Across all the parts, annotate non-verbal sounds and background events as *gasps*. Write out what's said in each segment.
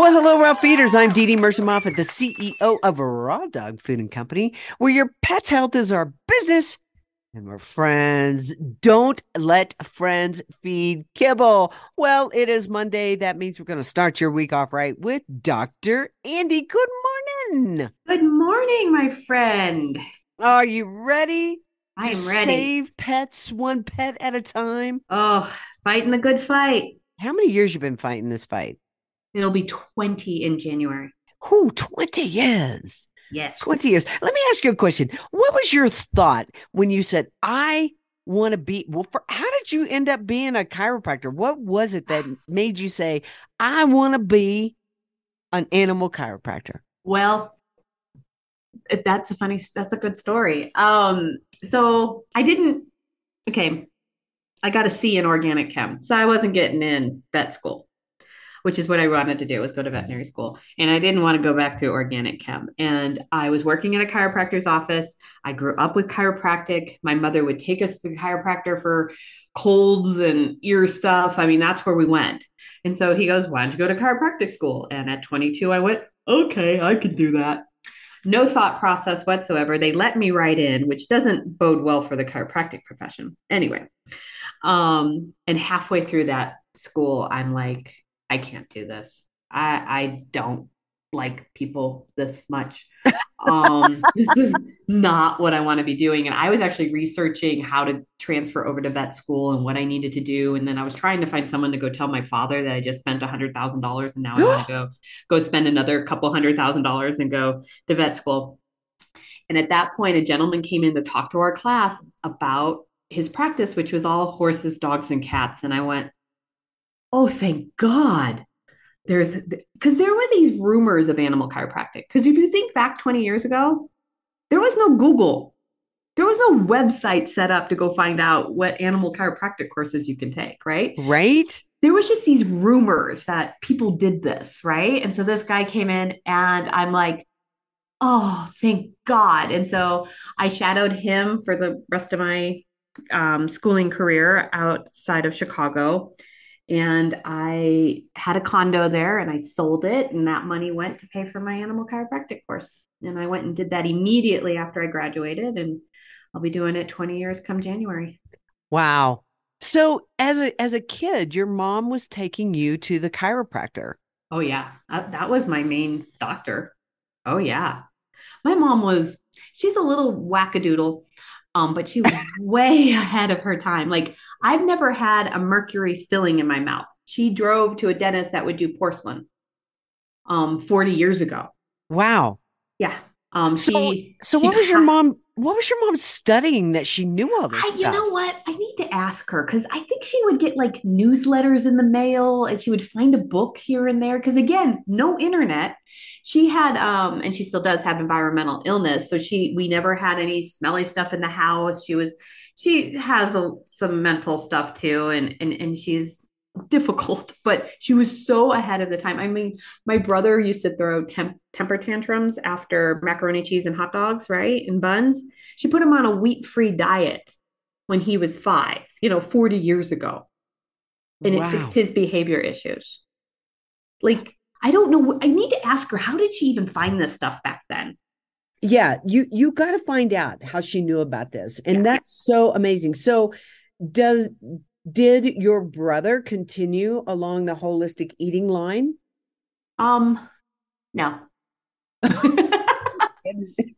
Well, hello, Raw Feeders. I'm Dee Dee Mercer Moffat, the CEO of Raw Dog Food and Company, where your pet's health is our business and we're friends. Don't let friends feed kibble. Well, it is Monday. That means we're going to start your week off right with Dr. Andi. Good morning. Good morning, my friend. Are you ready? I am ready. Save pets one pet at a time. Oh, fighting the good fight. How many years you been fighting this fight? It'll be 20 in January. Who? 20 years. Yes. 20 years. Let me ask you a question. What was your thought when you said, I want to be, well, for, how did you end up being a chiropractor? What was it that *sighs* made you say, I want to be an animal chiropractor? Well, that's a funny, that's a good story. Um, so I didn't, okay, I got a C in organic chem. So I wasn't getting in vet school which is what I wanted to do was go to veterinary school. And I didn't want to go back to organic chem. And I was working at a chiropractor's office. I grew up with chiropractic. My mother would take us to the chiropractor for colds and ear stuff. I mean, that's where we went. And so he goes, Why don't you go to chiropractic school? And at 22, I went, Okay, I could do that. No thought process whatsoever. They let me right in, which doesn't bode well for the chiropractic profession. Anyway, um, and halfway through that school, I'm like, I can't do this. I I don't like people this much. *laughs* Um, this is not what I want to be doing. And I was actually researching how to transfer over to vet school and what I needed to do. And then I was trying to find someone to go tell my father that I just spent a hundred thousand dollars and now I want to *gasps* go go spend another couple hundred thousand dollars and go to vet school. And at that point, a gentleman came in to talk to our class about his practice, which was all horses, dogs, and cats. And I went, oh, thank God. There's because there were these rumors of animal chiropractic. Because if you think back 20 years ago, there was no Google, there was no website set up to go find out what animal chiropractic courses you can take, right? Right. There was just these rumors that people did this, right? And so this guy came in, and I'm like, oh, thank God. And so I shadowed him for the rest of my um, schooling career outside of Chicago and I had a condo there and I sold it and that money went to pay for my animal chiropractic course. And I went and did that immediately after I graduated and I'll be doing it 20 years come January. Wow. So as a as a kid, your mom was taking you to the chiropractor. Oh yeah. That, that was my main doctor. Oh yeah. My mom was she's a little wackadoodle. Um, but she was *laughs* way ahead of her time. Like I've never had a mercury filling in my mouth. She drove to a dentist that would do porcelain um 40 years ago. Wow. Yeah. Um So she so she what was your mom what was your mom studying that she knew all this I, stuff? you know what? I need to ask her because I think she would get like newsletters in the mail and she would find a book here and there. Because again, no internet. She had, um, and she still does have environmental illness. So she, we never had any smelly stuff in the house. She was, she has a, some mental stuff too, and and and she's difficult, *laughs* but she was so ahead of the time. I mean, my brother used to throw temp- temper tantrums after macaroni cheese and hot dogs, right? And buns. She put him on a wheat free diet when he was five, you know, 40 years ago. And Wow. it fixed his behavior issues. Like, I don't know. I need to ask her, how did she even find this stuff back then? Yeah, you you got to find out how she knew about this. And Yeah. that's so amazing. So does did your brother continue along the holistic eating line? Um, no. *laughs*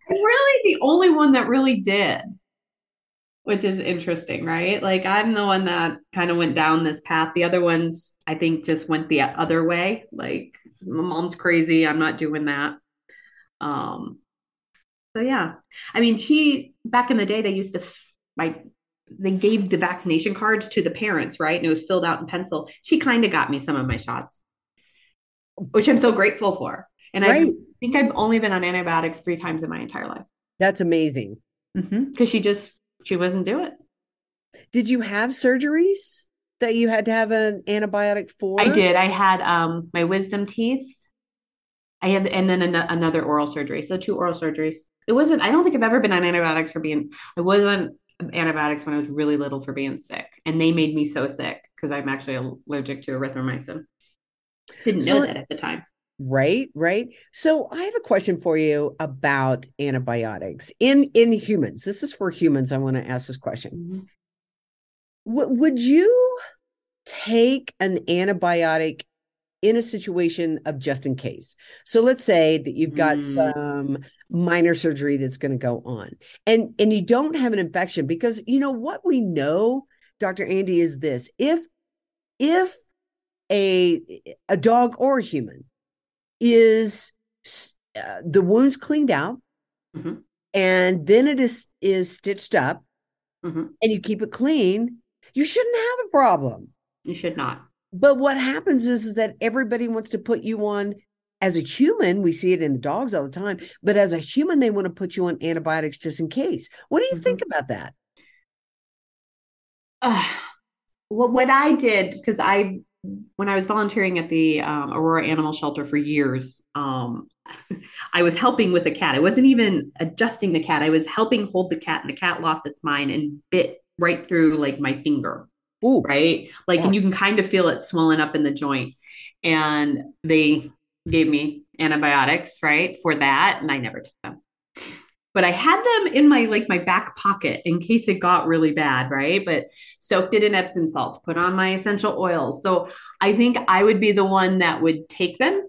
really the only one that really did, which is interesting, right? Like I'm the one that kind of went down this path. The other ones, I think, just went the other way. Like my mom's crazy. I'm not doing that. Um, so yeah, I mean, she back in the day they used to like they gave the vaccination cards to the parents, right? And it was filled out in pencil. She kind of got me some of my shots. which I'm so grateful for. And I think I've only been on antibiotics three times in my entire life That's amazing. because she just she wouldn't do it. Did you have surgeries that you had to have an antibiotic for? I did. I had um my wisdom teeth. I had and then an- another oral surgery. So two oral surgeries. It wasn't. I don't think I've ever been on antibiotics for being. I was on antibiotics when I was really little for being sick, and they made me so sick because I'm actually allergic to erythromycin. Didn't know So- that at the time. Right, right. So I have a question for you about antibiotics in in humans. This is for humans. I want to ask this question. W- would you take an antibiotic in a situation of just in case? So let's say that you've got Mm. some minor surgery that's going to go on and and you don't have an infection because you know what we know Dr. Andi is this. If if a a dog or a human is uh, the wounds cleaned out Mhm. and then it is is stitched up Mhm. and you keep it clean, you shouldn't have a problem. You should not. But what happens is, is that everybody wants to put you on as a human. We see it in the dogs all the time, but as a human, they want to put you on antibiotics just in case. What do you think about that? Uh, what what I did because I when I was volunteering at the um, Aurora Animal Shelter for years, um, *laughs* I was helping with the cat. I wasn't even adjusting the cat. I was helping hold the cat, and the cat lost its mind and bit right through like my finger. Ooh, Right, like, Yeah. and you can kind of feel it swelling up in the joint. And they gave me antibiotics, right, for that, and I never took them but I had them in my like my back pocket in case it got really bad, right? But soaked it in Epsom salts, put on my essential oils. So I think I would be the one that would take them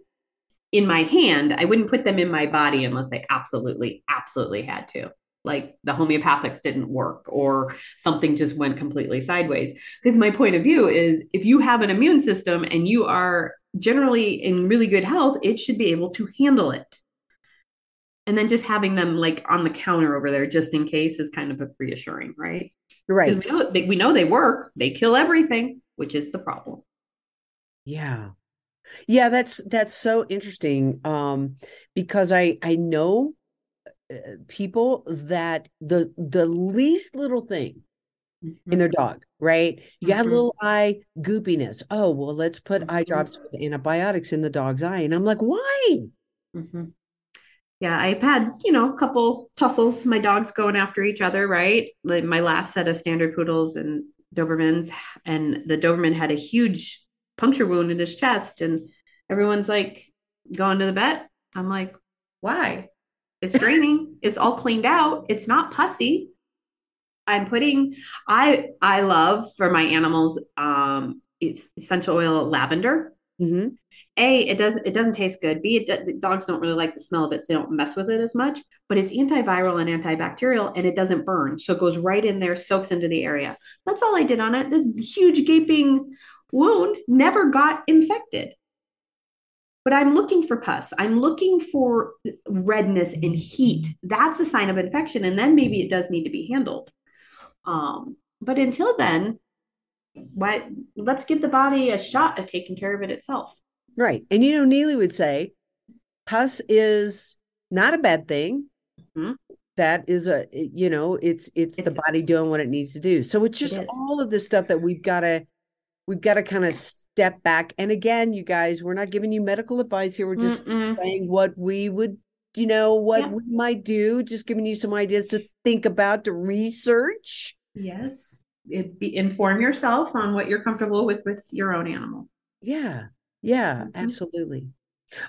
in my hand. I wouldn't put them in my body unless I absolutely, absolutely had to. Like the homeopathics didn't work or something just went completely sideways. Because my point of view is if you have an immune system and you are generally in really good health, it should be able to handle it and then just having them like on the counter over there just in case is kind of a reassuring right right. because we know they, we know they work they kill everything which is the problem Yeah. Yeah, that's that's so interesting um because I I know people that the the least little thing in their dog, right? You got a Mhm. little eye goopiness. Oh, well, let's put eye Mhm. drops with antibiotics in the dog's eye. And I'm like, why? Mhm. yeah i've had you know a couple tussles my dogs going after each other right like my last set of standard poodles and dobermans and the doberman had a huge puncture wound in his chest and everyone's like going to the vet i'm like why it's draining. It's all cleaned out. It's not pussy. I'm putting i i love for my animals um it's essential oil lavender. Hmm a it does it doesn't taste good. B it do, dogs don't really like the smell of it so they don't mess with it as much. But it's antiviral and antibacterial and it doesn't burn. So it goes right in there soaks into the area. That's all i did on it. This huge gaping wound never got infected but i'm looking for pus i'm looking for redness and heat that's a sign of infection and then maybe it does need to be handled um, but until then what, let's give the body a shot at taking care of it itself Right. And you know, Neely would say pus is not a bad thing. Mhm. That is a you know, it's it's the body doing what it needs to do. So it's just is. all of this stuff that we've got to we've got to kind of step back. And again, you guys, we're not giving you medical advice here. We're just Mm-mm. saying what we would, you know, what Yeah. we might do, just giving you some ideas to think about, to research. Yes. It be, inform yourself on what you're comfortable with with your own animal. Yeah. Yeah, Mhm. absolutely.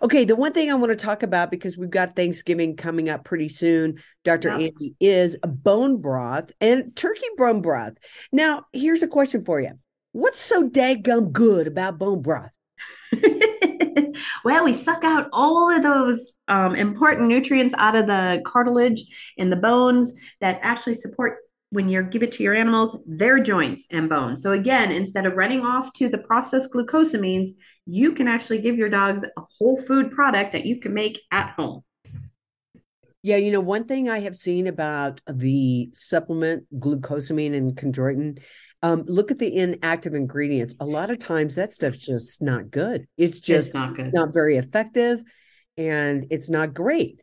Okay, the one thing I want to talk about because we've got Thanksgiving coming up pretty soon, Dr. Andi, is bone broth and turkey bone broth. Now, here's a question for you. What's so daggum good about bone broth? *laughs* well, we suck out all of those um, important nutrients out of the cartilage and the bones that actually support when you give it to your animals their joints and bones. So again, instead of running off to the processed glucosamines, you can actually give your dogs a whole food product that you can make at home. Yeah, you know, one thing I have seen about the supplement glucosamine and chondroitin, um, look at the inactive ingredients. A lot of times that stuff's just not good. It's just it's not good. not very effective and it's not great.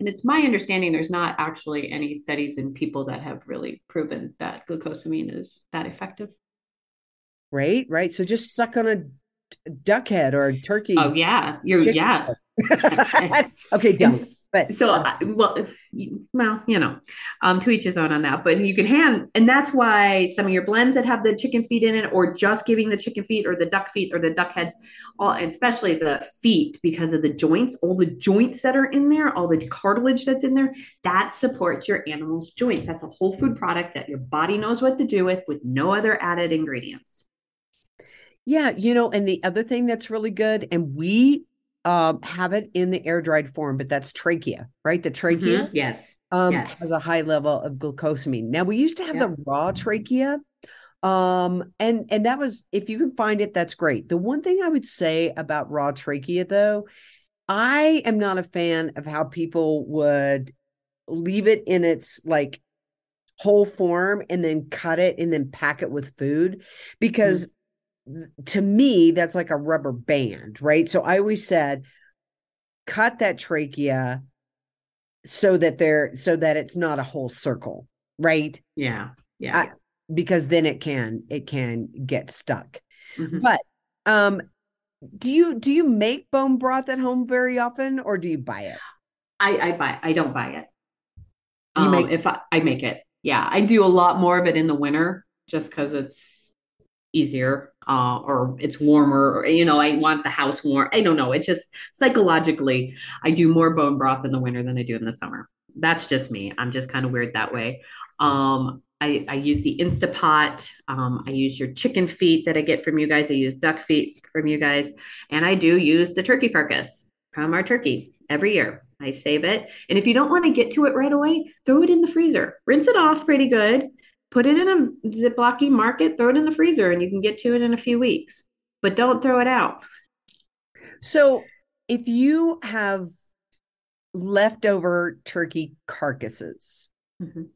And it's my understanding there's not actually any studies in people that have really proven that glucosamine is that effective. Right, right. So just suck on a duck head or a turkey. Oh yeah, you're Chicken yeah. *laughs* *laughs* okay, don't. But So, uh, well, if you, well, you know, um, to each his own on that. But you can hand, and that's why some of your blends that have the chicken feet in it, or just giving the chicken feet, or the duck feet, or the duck heads, all, and especially the feet because of the joints, all the joints that are in there, all the cartilage that's in there, that supports your animal's joints. That's a whole food product that your body knows what to do with, with no other added ingredients. yeah, you know, and the other thing that's really good, and we um have it in the air dried form, but that's trachea, right? The trachea Mhm. Yes. um Yes. has a high level of glucosamine. Now we used to have Yeah. the raw trachea. Um and and that was if you can find it that's great. The one thing I would say about raw trachea though, I am not a fan of how people would leave it in its like whole form and then cut it and then pack it with food because th- to me that's like a rubber band, right? So I always said cut that trachea so that they're so that it's not a whole circle, right? Yeah. Yeah. I- Because then it can it can get stuck. Mhm. But um do you do you make bone broth at home very often or do you buy it? I, I buy. I don't buy it. You Um, make- if I, I make it, yeah, I do a lot more of it in the winter just because it's easier, uh, or it's warmer, or you know, I want the house warm. I don't know. It just psychologically, I do more bone broth in the winter than I do in the summer. That's just me. I'm just kind of weird that way. Um, I, I use the Instapot. Um, I use your chicken feet that I get from you guys. I use duck feet from you guys, and I do use the turkey carcass from our turkey every year. I save it. And if you don't want to get to it right away, throw it in the freezer. Rinse it off pretty good. Put it in a Ziplocy market, throw it in the freezer, and you can get to it in a few weeks. But don't throw it out. So if you have leftover turkey carcasses, Mhm.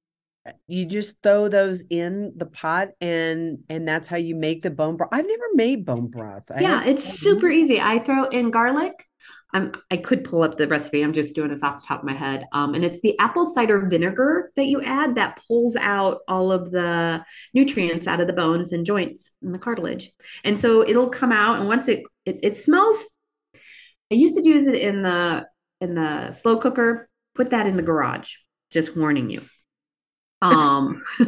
you just throw those in the pot and and that's how you make the bone broth. I've never made bone broth. I yeah, it's super easy. I throw in garlic. I'm, I could pull up the recipe. I'm just doing this off the top of my head. Um, and it's the apple cider vinegar that you add that pulls out all of the nutrients out of the bones and joints and the cartilage. And so it'll come out. And once it it, it smells, I used to use it in the in the slow cooker. Put that in the garage. Just warning you. Um, *laughs*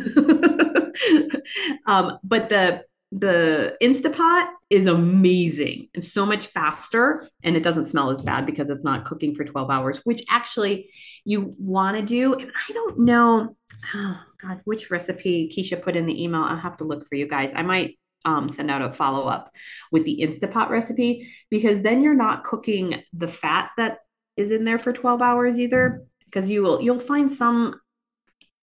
um, but the the Instapot is amazing and so much faster, and it doesn't smell as bad because it's not cooking for 12 hours, which actually you want to do. And I don't know, oh God, which recipe Keisha put in the email. I'll have to look for you guys. I might um, send out a follow up with the Instapot recipe because then you're not cooking the fat that is in there for 12 hours either because you will you'll find some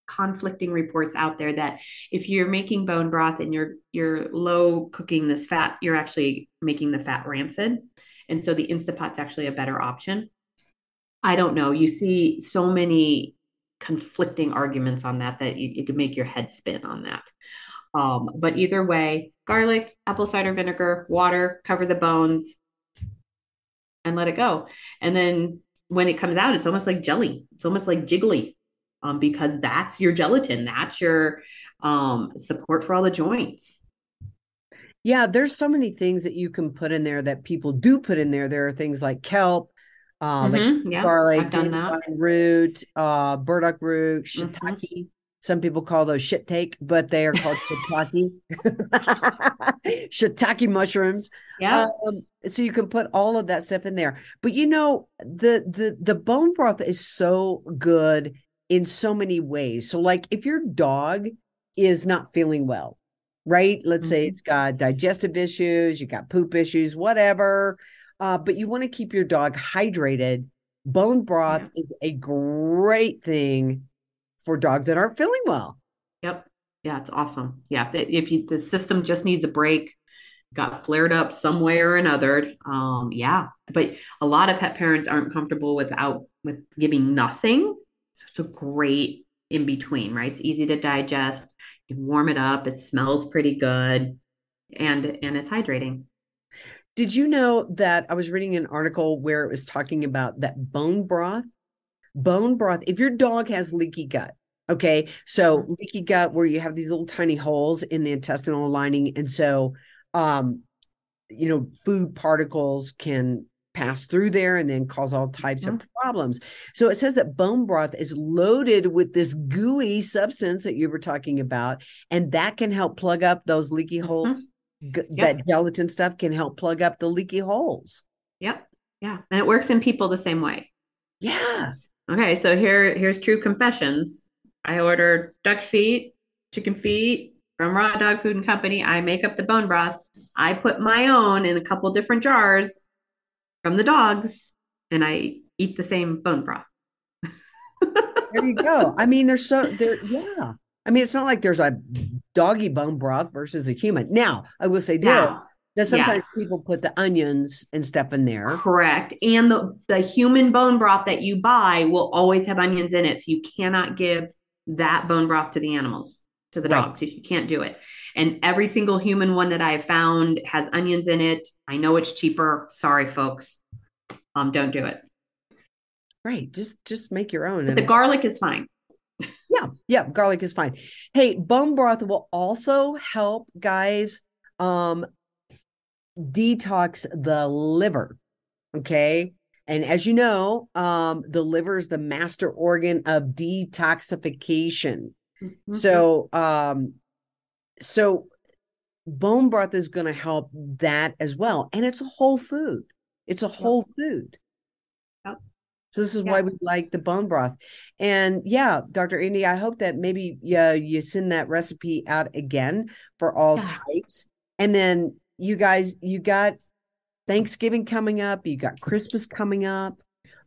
conflicting reports out there that if you're making bone broth and you're you're low cooking this fat you're actually making the fat rancid. And so the instapot's actually a better option. I don't know. You see so many conflicting arguments on that that you, you could make your head spin on that. Um, but either way garlic apple cider vinegar water cover the bones and let it go. And then when it comes out it's almost like jelly. It's almost like jiggly um, because that's your gelatin, that's your um, support for all the joints. Yeah, there's so many things that you can put in there that people do put in there. There are things like kelp, uh, like Mhm, yeah, garlic, I've done that. dandelion root, uh, burdock root, Mhm. shiitake. Some people call those shit take, but they are called shiitake. *laughs* *laughs* shiitake mushrooms. Yeah, Um, so you can put all of that stuff in there. But you know, the the the bone broth is so good in so many ways. So like if your dog is not feeling well, right? Let's say Mhm. it's got digestive issues, you got poop issues, whatever. Uh, but you want to keep your dog hydrated. Bone broth is a great thing for dogs that aren't feeling well. yep, yeah, it's awesome. Yeah, if you the system just needs a break, got flared up some way or another. Um, yeah, but a lot of pet parents aren't comfortable without with giving nothing. So it's a great in between, right? It's easy to digest. You warm it up. It smells pretty good, and and it's hydrating. Did you know that I was reading an article where it was talking about that bone broth? Bone broth, if your dog has leaky gut, okay, so Mm-hmm. leaky gut where you have these little tiny holes in the intestinal lining, and so, um, you know, food particles can pass through there and then cause all types of mm-hmm. problems. So it says that bone broth is loaded with this gooey substance that you were talking about, and that can help plug up those leaky mm-hmm. holes. G- That gelatin stuff can help plug up the leaky holes. Yep, yeah, and it works in people the same way. Yes. Okay, so here here's true confessions. I order duck feet, chicken feet from Raw Dog Food and Company. I make up the bone broth. I put my own in a couple different jars from the dogs, and I eat the same bone broth. There you go. I mean, there's so there, yeah. I mean, it's not like there's a doggy bone broth versus a human. Now, I will say this Now, that sometimes people put the onions and stuff in there. correct. And the, the human bone broth that you buy will always have onions in it. So you cannot give that bone broth to the animals, to the Right. dogs. You can't do it. And every single human one that I've found has onions in it. I know it's cheaper. Sorry, folks. Um, don't do it. Right. Just just make your own. But the garlic is fine. Yeah, yeah, garlic is fine. Hey, bone broth will also help guys um detox the liver. Okay? And as you know, um the liver is the master organ of detoxification. Mm-hmm. So um so bone broth is going to help that as well and it's a whole food. It's a whole food. Yep. So this is Yeah. why we like the bone broth. And yeah, Dr. Andi, I hope that maybe yeah, you send that recipe out again for all Yeah. types. And then you guys, you got Thanksgiving coming up, you got Christmas coming up.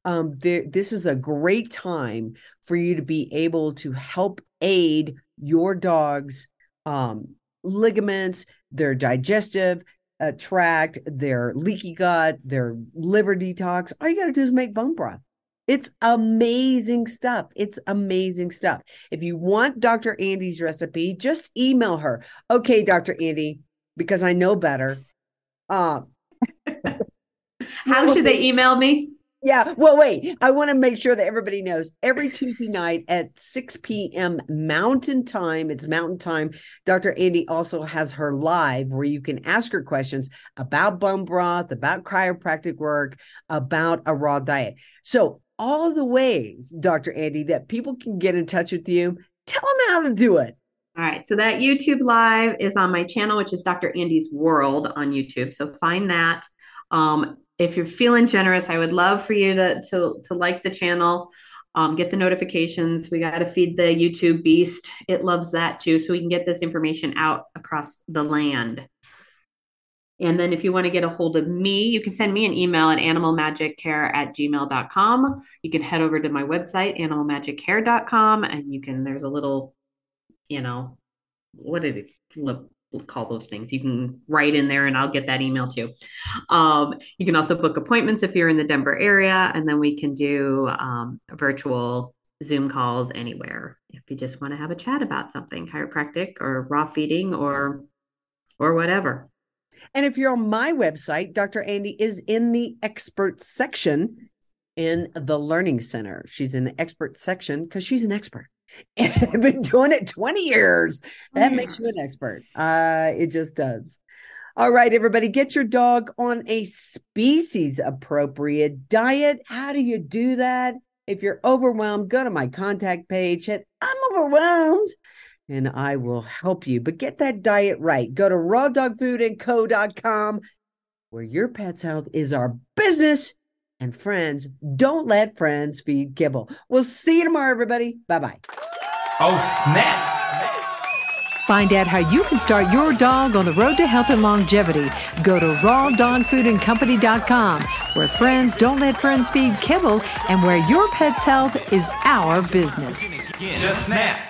Um, there, this is a great time for you to be able to help aid your dog's um, ligaments, their digestive uh, tract, their leaky gut, their liver detox. All you got to do is make bone broth. It's amazing stuff. It's amazing stuff. If you want Dr. Andi's recipe, just email her. Okay, Dr. Andi, because I know better. Uh, *laughs* How should they *laughs* email me? Yeah. Well, wait. I want to make sure that everybody knows every Tuesday night at 6 p.m. Mountain Time, it's Mountain Time. Dr. Andi also has her live where you can ask her questions about bone broth, about chiropractic work, about a raw diet. So, all the ways, Dr. Andi, that people can get in touch with you, tell them how to do it. All right. So that YouTube live is on my channel, which is Dr. Andi's World on YouTube. So find that. Um, if you're feeling generous, I would love for you to to to like the channel, um, get the notifications. We got to feed the YouTube beast. It loves that too, so we can get this information out across the land. And then if you want to get a hold of me, you can send me an email at animalmagiccare at gmail.com. You can head over to my website, animalmagiccare.com, and you can, there's a little, you know, what did it call those things? You can write in there and I'll get that email too. Um, you can also book appointments if you're in the Denver area, and then we can do um, virtual Zoom calls anywhere if you just want to have a chat about something chiropractic or raw feeding or or whatever. And if you're on my website, Dr. Andi is in the expert section in the Learning Center. She's in the expert section because she's an expert. *laughs* I've been doing it 20 years. That makes you an expert. Uh, it just does. All right, everybody, get your dog on a species appropriate diet. How do you do that? If you're overwhelmed, go to my contact page, hit I'm overwhelmed, and I will help you. But get that diet right. Go to rawdogfoodandco.com where your pet's health is our business. And friends, don't let friends feed kibble. We'll see you tomorrow, everybody. Bye bye. Oh, snap! Find out how you can start your dog on the road to health and longevity. Go to rawdogfoodandcompany.com, where friends don't let friends feed kibble and where your pet's health is our business. Just snap.